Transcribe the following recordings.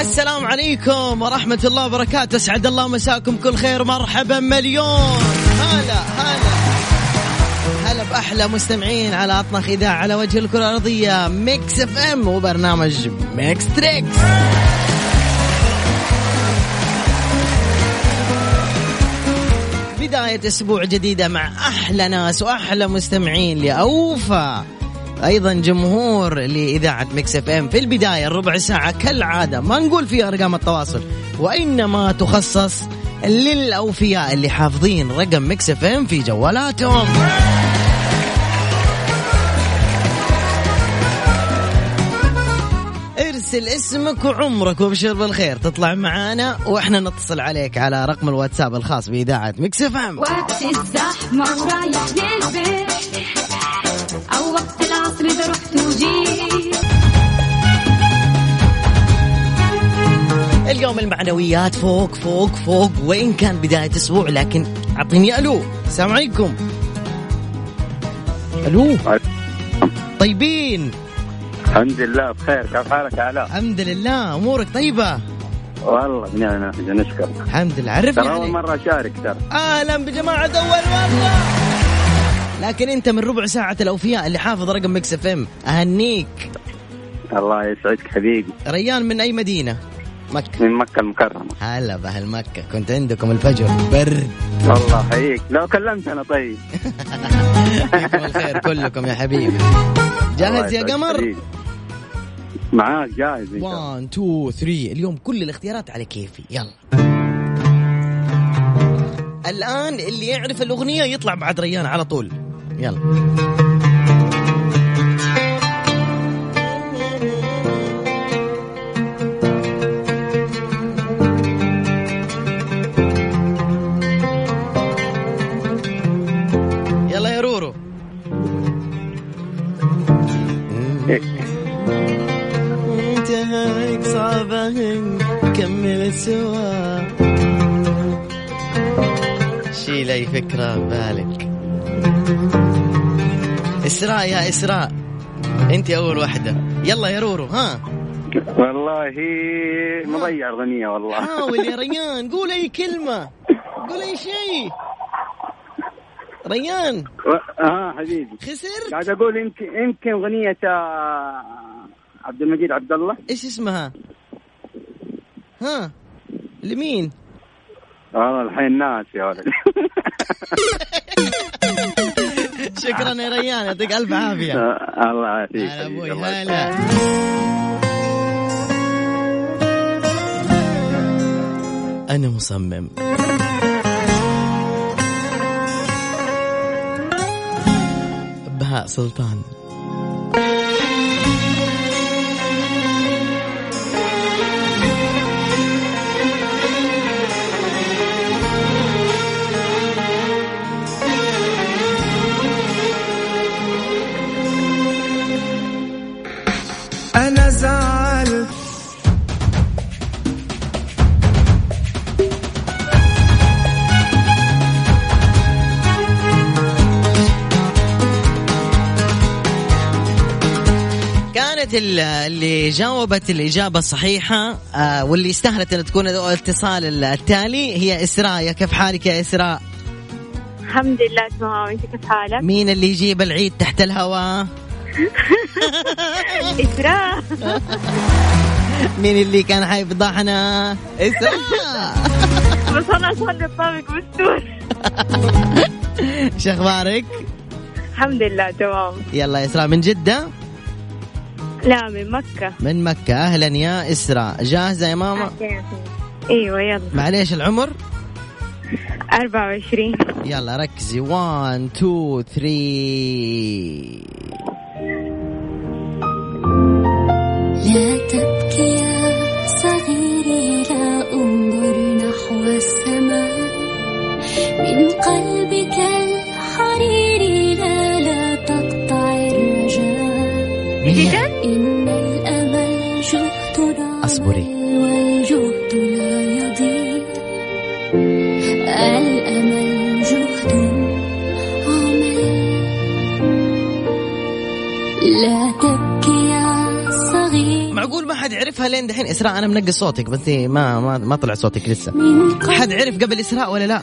السلام عليكم ورحمة الله وبركاته. أسعد الله مساكم كل خير. مرحبا مليون. هلا هلا. هلا بأحلى مستمعين على أطنخ إذاعة على وجه الكرة الأرضية. Mix FM وبرنامج Mix Trix. بداية أسبوع جديدة مع أحلى ناس وأحلى مستمعين لأوفى أيضا جمهور لإذاعة Mix FM في البداية الربع ساعة كالعادة. ما نقول فيها أرقام التواصل وإنما تخصص للأوفياء اللي حافظين رقم Mix FM في جوالاتهم. ارسل اسمك وعمرك وابشر بالخير. تطلع معانا وإحنا نتصل عليك على رقم الواتساب الخاص بإذاعة Mix FM. وقت الزحمة ورايح للبيت. أو وقت اليوم المعنويات فوق فوق فوق وين كان بداية أسبوع لكن أعطيني ألو. السلام عليكم. ألو. طيبين. الحمد لله بخير. كيف حالك يا علاء؟ الحمد لله. أمورك طيبة؟ والله بنعمة نشكر الحمد لله. عرفني ترى أول عليك. مرة أشارك ترى. أهلا بجماعة أول مرة. لكن أنت من ربع ساعة الأوفياء اللي حافظ رقم Mix FM أهنيك. الله يسعدك حبيبي. ريان من أي مدينة؟ مكة. من مكة المكرمة. هلا بأهل مكة. كنت عندكم الفجر. برد والله حييك لو كلمت أنا طيب. الخير كلكم يا حبيبي. جاهز الله يا قمر؟ معاك جاهز إن شاء الله. 1 2 3 اليوم كل الاختيارات على كيفي. يلا. الآن اللي يعرف الأغنية يطلع بعد ريان على طول. يلا. يا إسراء. أنت أول واحدة. يلا يا رورو ها. والله مضيع أغنية والله. حاول يا ريان قول أي كلمة. قول أي شيء. ريان. ها حبيبي. خسرت؟ قاعد أقول يمكن يمكن أغنية آه، عبد المجيد عبد الله. إيش اسمها؟ ها. لمين؟ والله الحين ناس يا ولد شكرا يا ريان يعطيك الف عافية آه، الله يعافيك هلا أبوي أنا مصمم بهاء سلطان اللي جاوبت الإجابة الصحيحة آه، واللي استاهلت أن تكون الاتصال التالي هي إسراء. يا كيف حالك يا إسراء؟ الحمد لله تمام. أنت كيف حالك؟ مين اللي يجيب العيد تحت الهواء إسراء. مين اللي كان حيفضحنا إسراء. بس أنا عشان الطابق مستور. شو أخبارك؟ الحمد لله تمام. يلا يا إسراء من جدة؟ لا من مكة. من مكة. أهلا يا إسراء جاهزة يا ماما؟ إيوه يلا. معليش العمر؟ 24 يلا ركزي. 1 2 3 لا تبكي إن الأمل جهد العمل أصبري. والجهد لا يضيع الأمل جهد عمل لا تبكي يا صغير معقول ما حد عرفها لين دحين؟ إسراء أنا منقص صوتك بس ما ما ما طلع صوتك لسه. حد عرف قبل إسراء ولا لا؟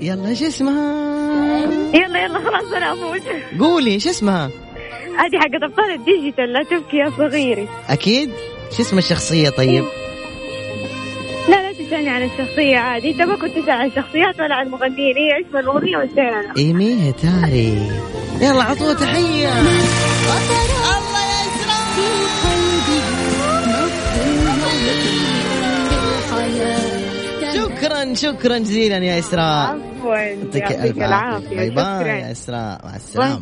يلا إيش اسمها؟ يلا يلا خلاص أنا افوز قولي إيش اسمها؟ هذه حقت أبطال الديجيتال لا تبكي يا صغيري. أكيد؟ إيش اسم الشخصية طيب؟ لا لا تسألني عن الشخصية عادي. إنت ما كنت تسأل عن شخصيات ولا عن مغنيين هي اسم الأغنية والشيء أنا إيمي هتاري يلا عطوة تحية. شكرا شكرا جزيلا يا إسراء. عفوا يعطيك يعطيك ألف عافية. العافية. باي باي يا إسراء. مع السلامة.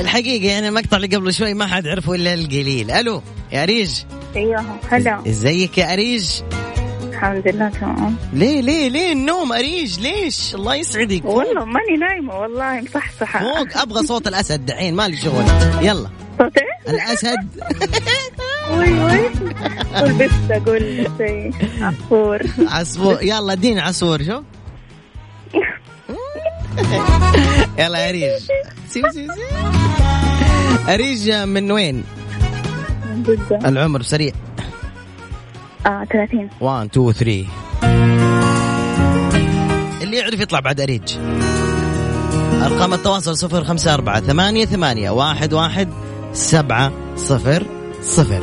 الحقيقة يعني المقطع اللي قبل شوي ما حد عرفه إلا القليل. ألو يا اريج أيوه. هلا. إزيك يا أريج؟ الحمد لله تمام. ليه ليه ليه النوم أريج؟ ليش؟ الله يسعدك. والله ماني نايمة والله مصحصحة فوق أبغى صوت الأسد دحين مالي شغل. يلا. صوت إيه؟ الأسد. وي وي. قول بس قول عصفور. عصفور. يلا اديني عصفور شوف يلا يا أريج سيو سيو سيو أريج من وين؟ جدة العمر سريع. آه 30 1 2 3 اللي يعرف يطلع بعد أريج. أرقام التواصل صفر خمسة أربعة ثمانية ثمانية واحد واحد سبعة صفر صفر.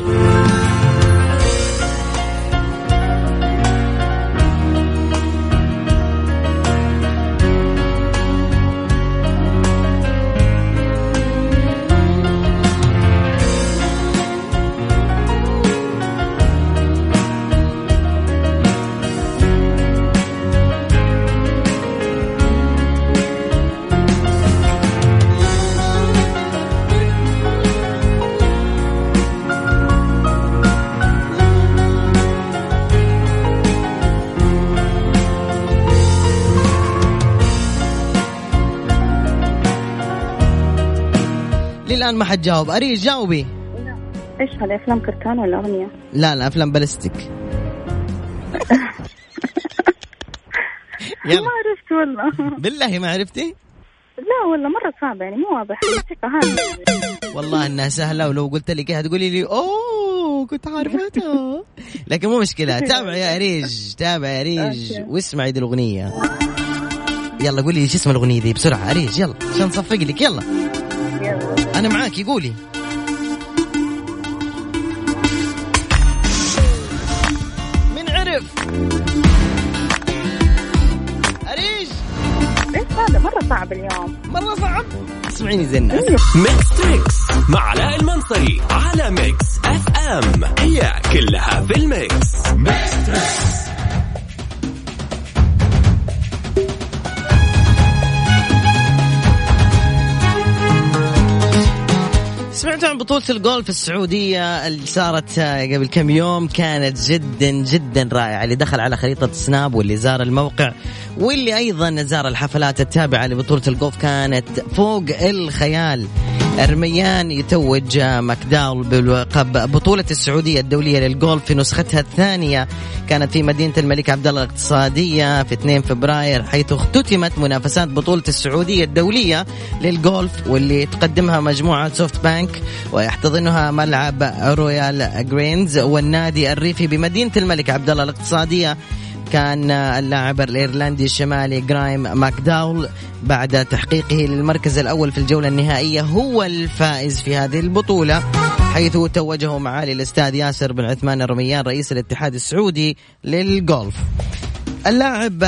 للآن ما حد جاوب. أريج جاوبي. إيش هذا افلام كرتون ولا أغنية؟ لا لا أفلام بلاستيك ما يلا عرفت والله. بالله ما عرفتي؟ لا والله مرة صعبة يعني مو واضح. والله إنها سهلة ولو قلت لك إياها تقولي لي أوه كنت عارفتها لكن مو مشكلة. تابع يا أريج تابع يا أريج. واسمعي دي الأغنية. يلا قولي إيش اسم الأغنية دي بسرعة. أريج يلا عشان نصفق لك. يلا. أنا معاكي قولي من عرف. أريج. إيش هذا؟ مرة صعب اليوم. مرة صعب؟ اسمعيني زي الناس Mix Trix مع علاء المنصري على Mix FM هي كلها في ال Mix. سمعت عن بطولة الجولف السعودية اللي صارت آه، قبل كم يوم كانت جدا جدا رائعة اللي دخل على خريطة سناب واللي زار الموقع واللي أيضا زار الحفلات التابعة لبطولة الجولف كانت فوق الخيال. الرميان يتوج ماكداول بلقب بطولة السعودية الدولية للجولف في نسختها الثانية. كانت في مدينة الملك عبد الله الاقتصادية في 2 فبراير حيث اختتمت منافسات بطولة السعودية الدولية للجولف واللي تقدمها مجموعة SoftBank ويحتضنها ملعب Royal Greens والنادي الريفي بمدينة الملك عبد الله الاقتصادية. كان اللاعب الإيرلندي الشمالي جرايم ماكداول بعد تحقيقه للمركز الأول في الجولة النهائية هو الفائز في هذه البطولة حيث توجه معالي الاستاذ ياسر بن عثمان الرميان رئيس الاتحاد السعودي للجولف اللاعب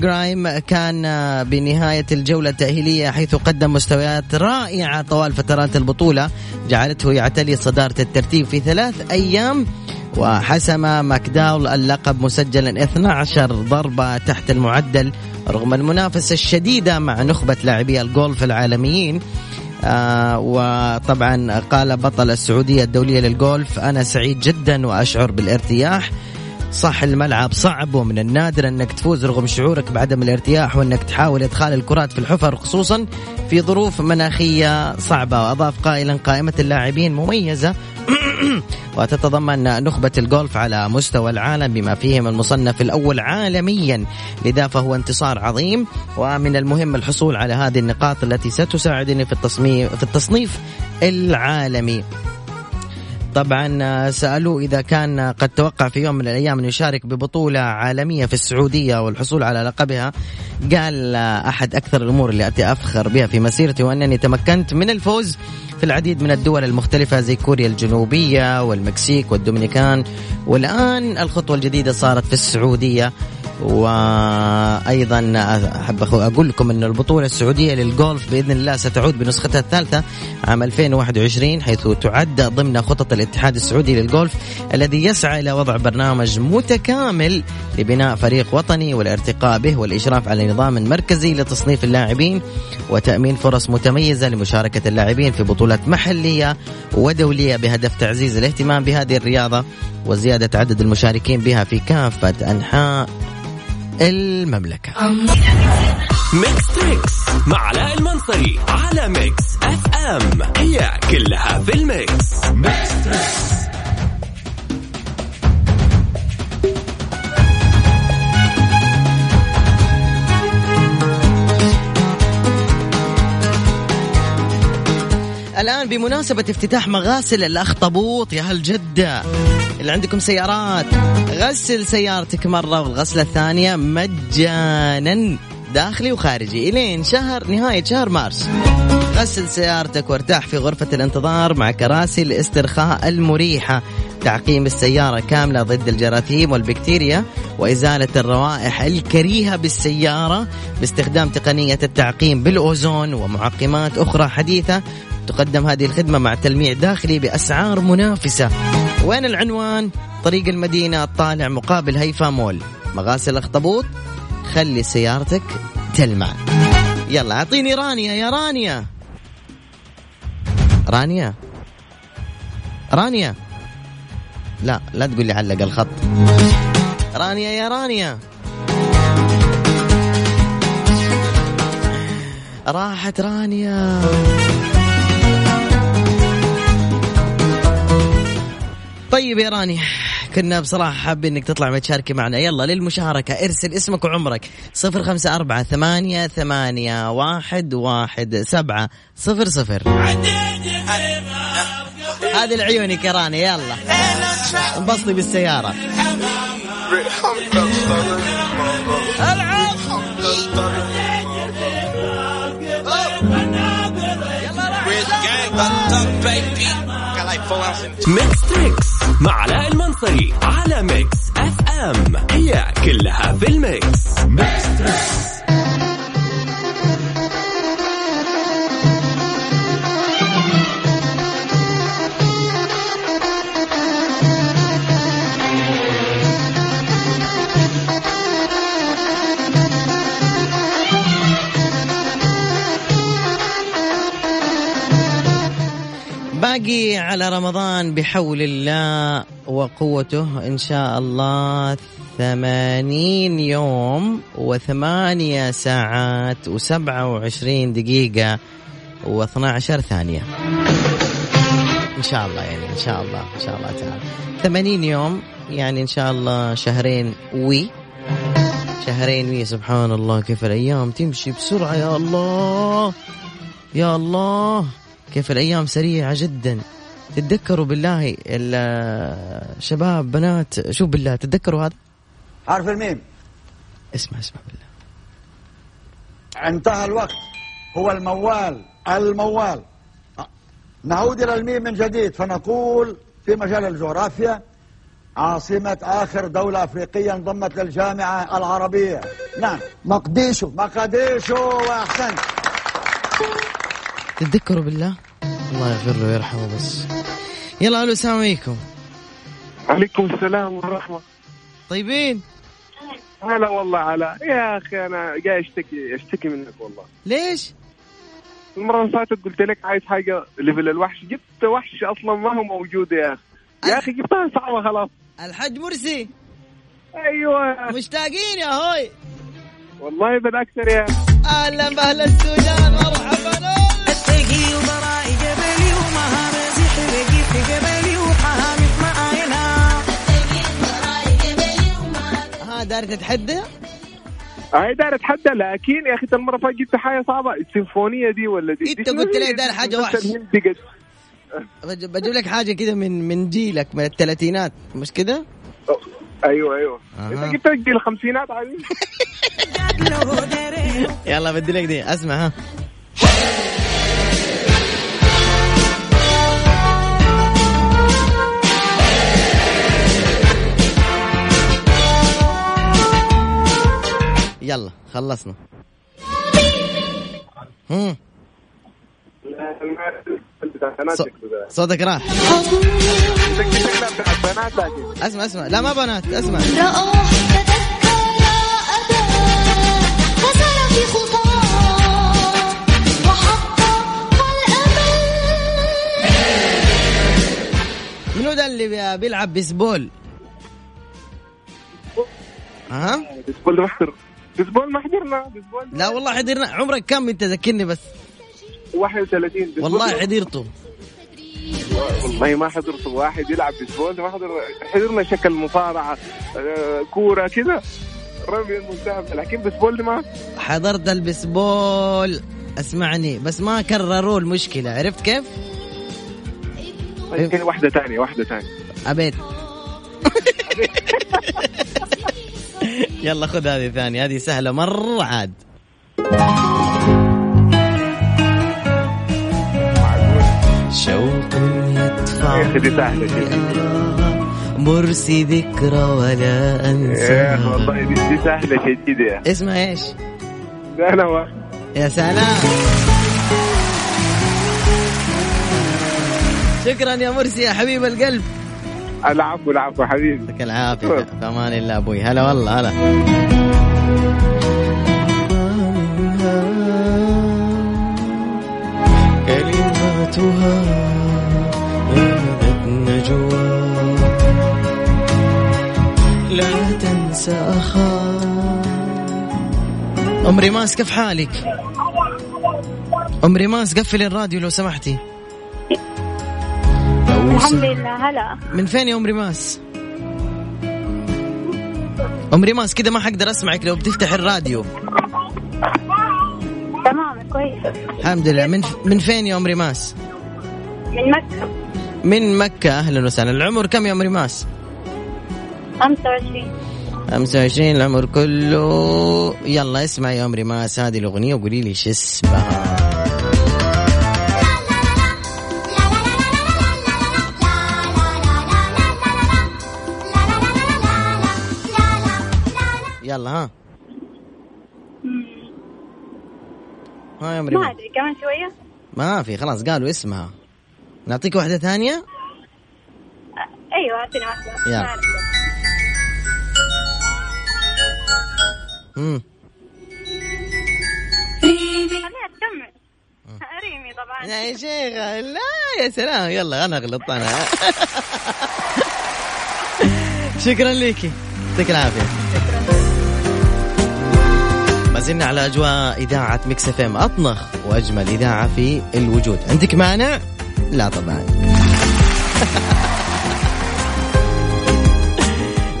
جرايم كان بنهاية الجولة التأهيلية حيث قدم مستويات رائعة طوال فترات البطولة جعلته يعتلي صدارة الترتيب في ثلاث أيام وحسم ماكداول اللقب مسجلا 12 ضربة تحت المعدل رغم المنافسة الشديدة مع نخبة لاعبي الجولف العالميين. آه وطبعا قال بطل السعودية الدولية للجولف أنا سعيد جدا وأشعر بالارتياح. صح الملعب صعب ومن النادر أنك تفوز رغم شعورك بعدم الارتياح وأنك تحاول إدخال الكرات في الحفر خصوصا في ظروف مناخية صعبة. وأضاف قائلا قائمة اللاعبين مميزة وتتضمن نخبة الجولف على مستوى العالم بما فيهم المصنف الأول عالميا. لذا فهو انتصار عظيم. ومن المهم الحصول على هذه النقاط التي ستساعدني في التصنيف في التصنيف العالمي. طبعا سألوه إذا كان قد توقع في يوم من الأيام أن يشارك ببطولة عالمية في السعودية والحصول على لقبها قال أحد أكثر الأمور اللي أتي أفخر بها في مسيرتي وأنني تمكنت من الفوز في العديد من الدول المختلفة زي كوريا الجنوبية والمكسيك والدومينيكان. والآن الخطوة الجديدة صارت في السعودية. وأيضا أحب أقول لكم إن البطولة السعودية للجولف بإذن الله ستعود بنسختها الثالثة عام 2021 حيث تعد ضمن خطط الاتحاد السعودي للجولف الذي يسعى إلى وضع برنامج متكامل لبناء فريق وطني والارتقاء به والإشراف على نظام مركزي لتصنيف اللاعبين وتأمين فرص متميزة لمشاركة اللاعبين في بطولات محلية ودولية بهدف تعزيز الاهتمام بهذه الرياضة وزيادة عدد المشاركين بها في كافة أنحاء المملكة. Mix Trix مع علاء المنصري على Mix FM. هي كلها في ال Mix. Mix Trix الآن بمناسبة افتتاح مغاسل الأخطبوط يا هل جدة؟ اللي عندكم سيارات. غسل سيارتك مرة والغسلة الثانية مجانا داخلي وخارجي. إلين شهر نهاية شهر مارس. غسل سيارتك وارتاح في غرفة الانتظار مع كراسي الاسترخاء المريحة. تعقيم السيارة كاملة ضد الجراثيم والبكتيريا وإزالة الروائح الكريهة بالسيارة باستخدام تقنية التعقيم بالأوزون ومعقمات أخرى حديثة. تقدم هذه الخدمة مع تلميع داخلي بأسعار منافسة. وين العنوان؟ طريق المدينة الطالع مقابل هيفا مول. مغاسل أخطبوط؟ خلي سيارتك تلمع. يلا أعطيني رانيا يا رانيا. رانيا؟ رانيا؟ لا لا تقول لي علق الخط. رانيا يا رانيا. راحت رانيا. طيب يا راني كنا بصراحة حابين إنك تطلع وتشاركي معنا. يلا للمشاركة. ارسل اسمك وعمرك. صفر خمسة أربعة ثمانية ثمانية واحد واحد سبعة صفر صفر. هذه لعيونك يا راني. يلا. انبسطي بالسيارة. Mix Trix مع علاء المنصري على Mix FM. هي كلها في ال Mix. Mix Trix. باقي على رمضان بحول الله وقوته إن شاء الله ثمانين يوم وثمانية ساعات وسبعة وعشرين دقيقة و12 ثانية. إن شاء الله يعني إن شاء الله إن شاء الله تعالى. 80 يوم يعني إن شاء الله شهرين وي. شهرين وي سبحان الله كيف الأيام تمشي بسرعة يا الله. يا الله. كيف الأيام سريعة جدا. تتذكروا بالله الشباب بنات شوف بالله؟ تتذكروا هذا؟ حرف الميم؟ اسمع اسمع بالله. انتهى الوقت. هو الموال الموال. نعود إلى الميم من جديد فنقول في مجال الجغرافيا عاصمة آخر دولة أفريقية انضمت للجامعة العربية. نعم. مقديشو. مقديشو وأحسنت. تتذكروا بالله؟ الله يغفر له ويرحمه بس. يلا ألو السلام عليكم عليكم السلام ورحمة طيبين؟ هلا والله علاء يا أخي أنا جاي أشتكي أشتكي منك والله. ليش؟ المرة اللي فاتت قلت لك عايز حاجة ليفل الوحش. جبت وحش أصلا ما هو موجود يا أخي. يا أخي جبتها صعبة خلاص. الحج مرسي. أيوة. مشتاقين يا هوي والله بالأكثر يا أهلا باهل السودان مرحبا. ها داير تتحدى؟ هاي داير اتحدى لكن يا أخي المره فاتت جبت حاجة صعبة. السيمفونية دي ولا دي؟ أنت قلت لي داير حاجة وحش. الهندي قد- بج- بجيب لك حاجة كده من من جيلك من الثلاثينات مش كده؟ أيوه أيوه. انت جبت لك دي الخمسينات عادي. يلا بدي لك دي أسمع ها. يلا خلصنا. هم. صوتك راح. اسمع اسمع. لا ما بنات اسمع. منو ده اللي بي- بيلعب بيسبول؟ ها بيسبول ما بيسبول ما حضرنا بيسبول لا والله حضرنا. عمرك كم أنت؟ ذكرني بس. 31 بيسبول والله حضرته. والله ما حضرت واحد يلعب بيسبول ما حضر حضرنا شكل مصارعة آه، كورة كذا رمي المنتهى لكن بيسبول ما حضرت البيسبول اسمعني بس ما كرروا المشكلة. عرفت كيف؟ يمكن واحدة ثانية واحدة ثانية أبيت. يلا خذ هذه ثانية هذه سهلة مرة عاد. شوق يدفع دي كده مرسي ذكرى ولا أنسى. والله دي, دي سهلة شديده يا. اسمها إيش؟ واحد يا سلام. شكرا يا مرسي يا حبيب القلب. العفو العفو حبيبي. يعطيك العافية. في أمان الله أبوي. هلا والله هلا. كلماتها نادت نجوى. لا تنسى أخا. أم ريماس كيف حالك؟ أم ريماس قفلي الراديو لو سمحتي. الحمد لله هلا. من فين يا أم ريماس؟ أم ريماس كده ما حقدر أسمعك لو بتفتح الراديو. تمام كويس. الحمد لله. من من فين يا أم ريماس؟ من مكة. من مكة. أهلا وسهلا. العمر كم يا أم ريماس؟ 25 25 العمر كله. يلا اسمع يا أم ريماس هذه الأغنية وقولي لي شو اسمها. يلا ها. ها يا ام ما أدري كمان شوية؟ ما في خلاص قالوا اسمها. نعطيك أعطيني واحدة. يلا. ما أعرف. امم خليها تكمل ريمي طبعا. يا شيخ لا يا سلام. يلا أنا غلطت أنا. شكرا ليكي. يعطيك العافية. زلنا على أجواء إذاعة Mix FM أطنخ وأجمل إذاعة في الوجود. عندك مانع؟ لا طبعا.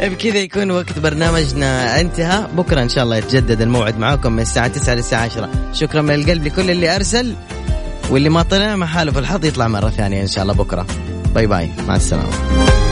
بكذا يكون وقت برنامجنا انتهى. بكرة إن شاء الله يتجدد الموعد معاكم من الساعة 9 للساعة 10 شكرا من القلب لكل اللي أرسل واللي ما طلع ما حالفه الحظ يطلع مرة ثانية إن شاء الله بكرة. باي باي. مع السلامة.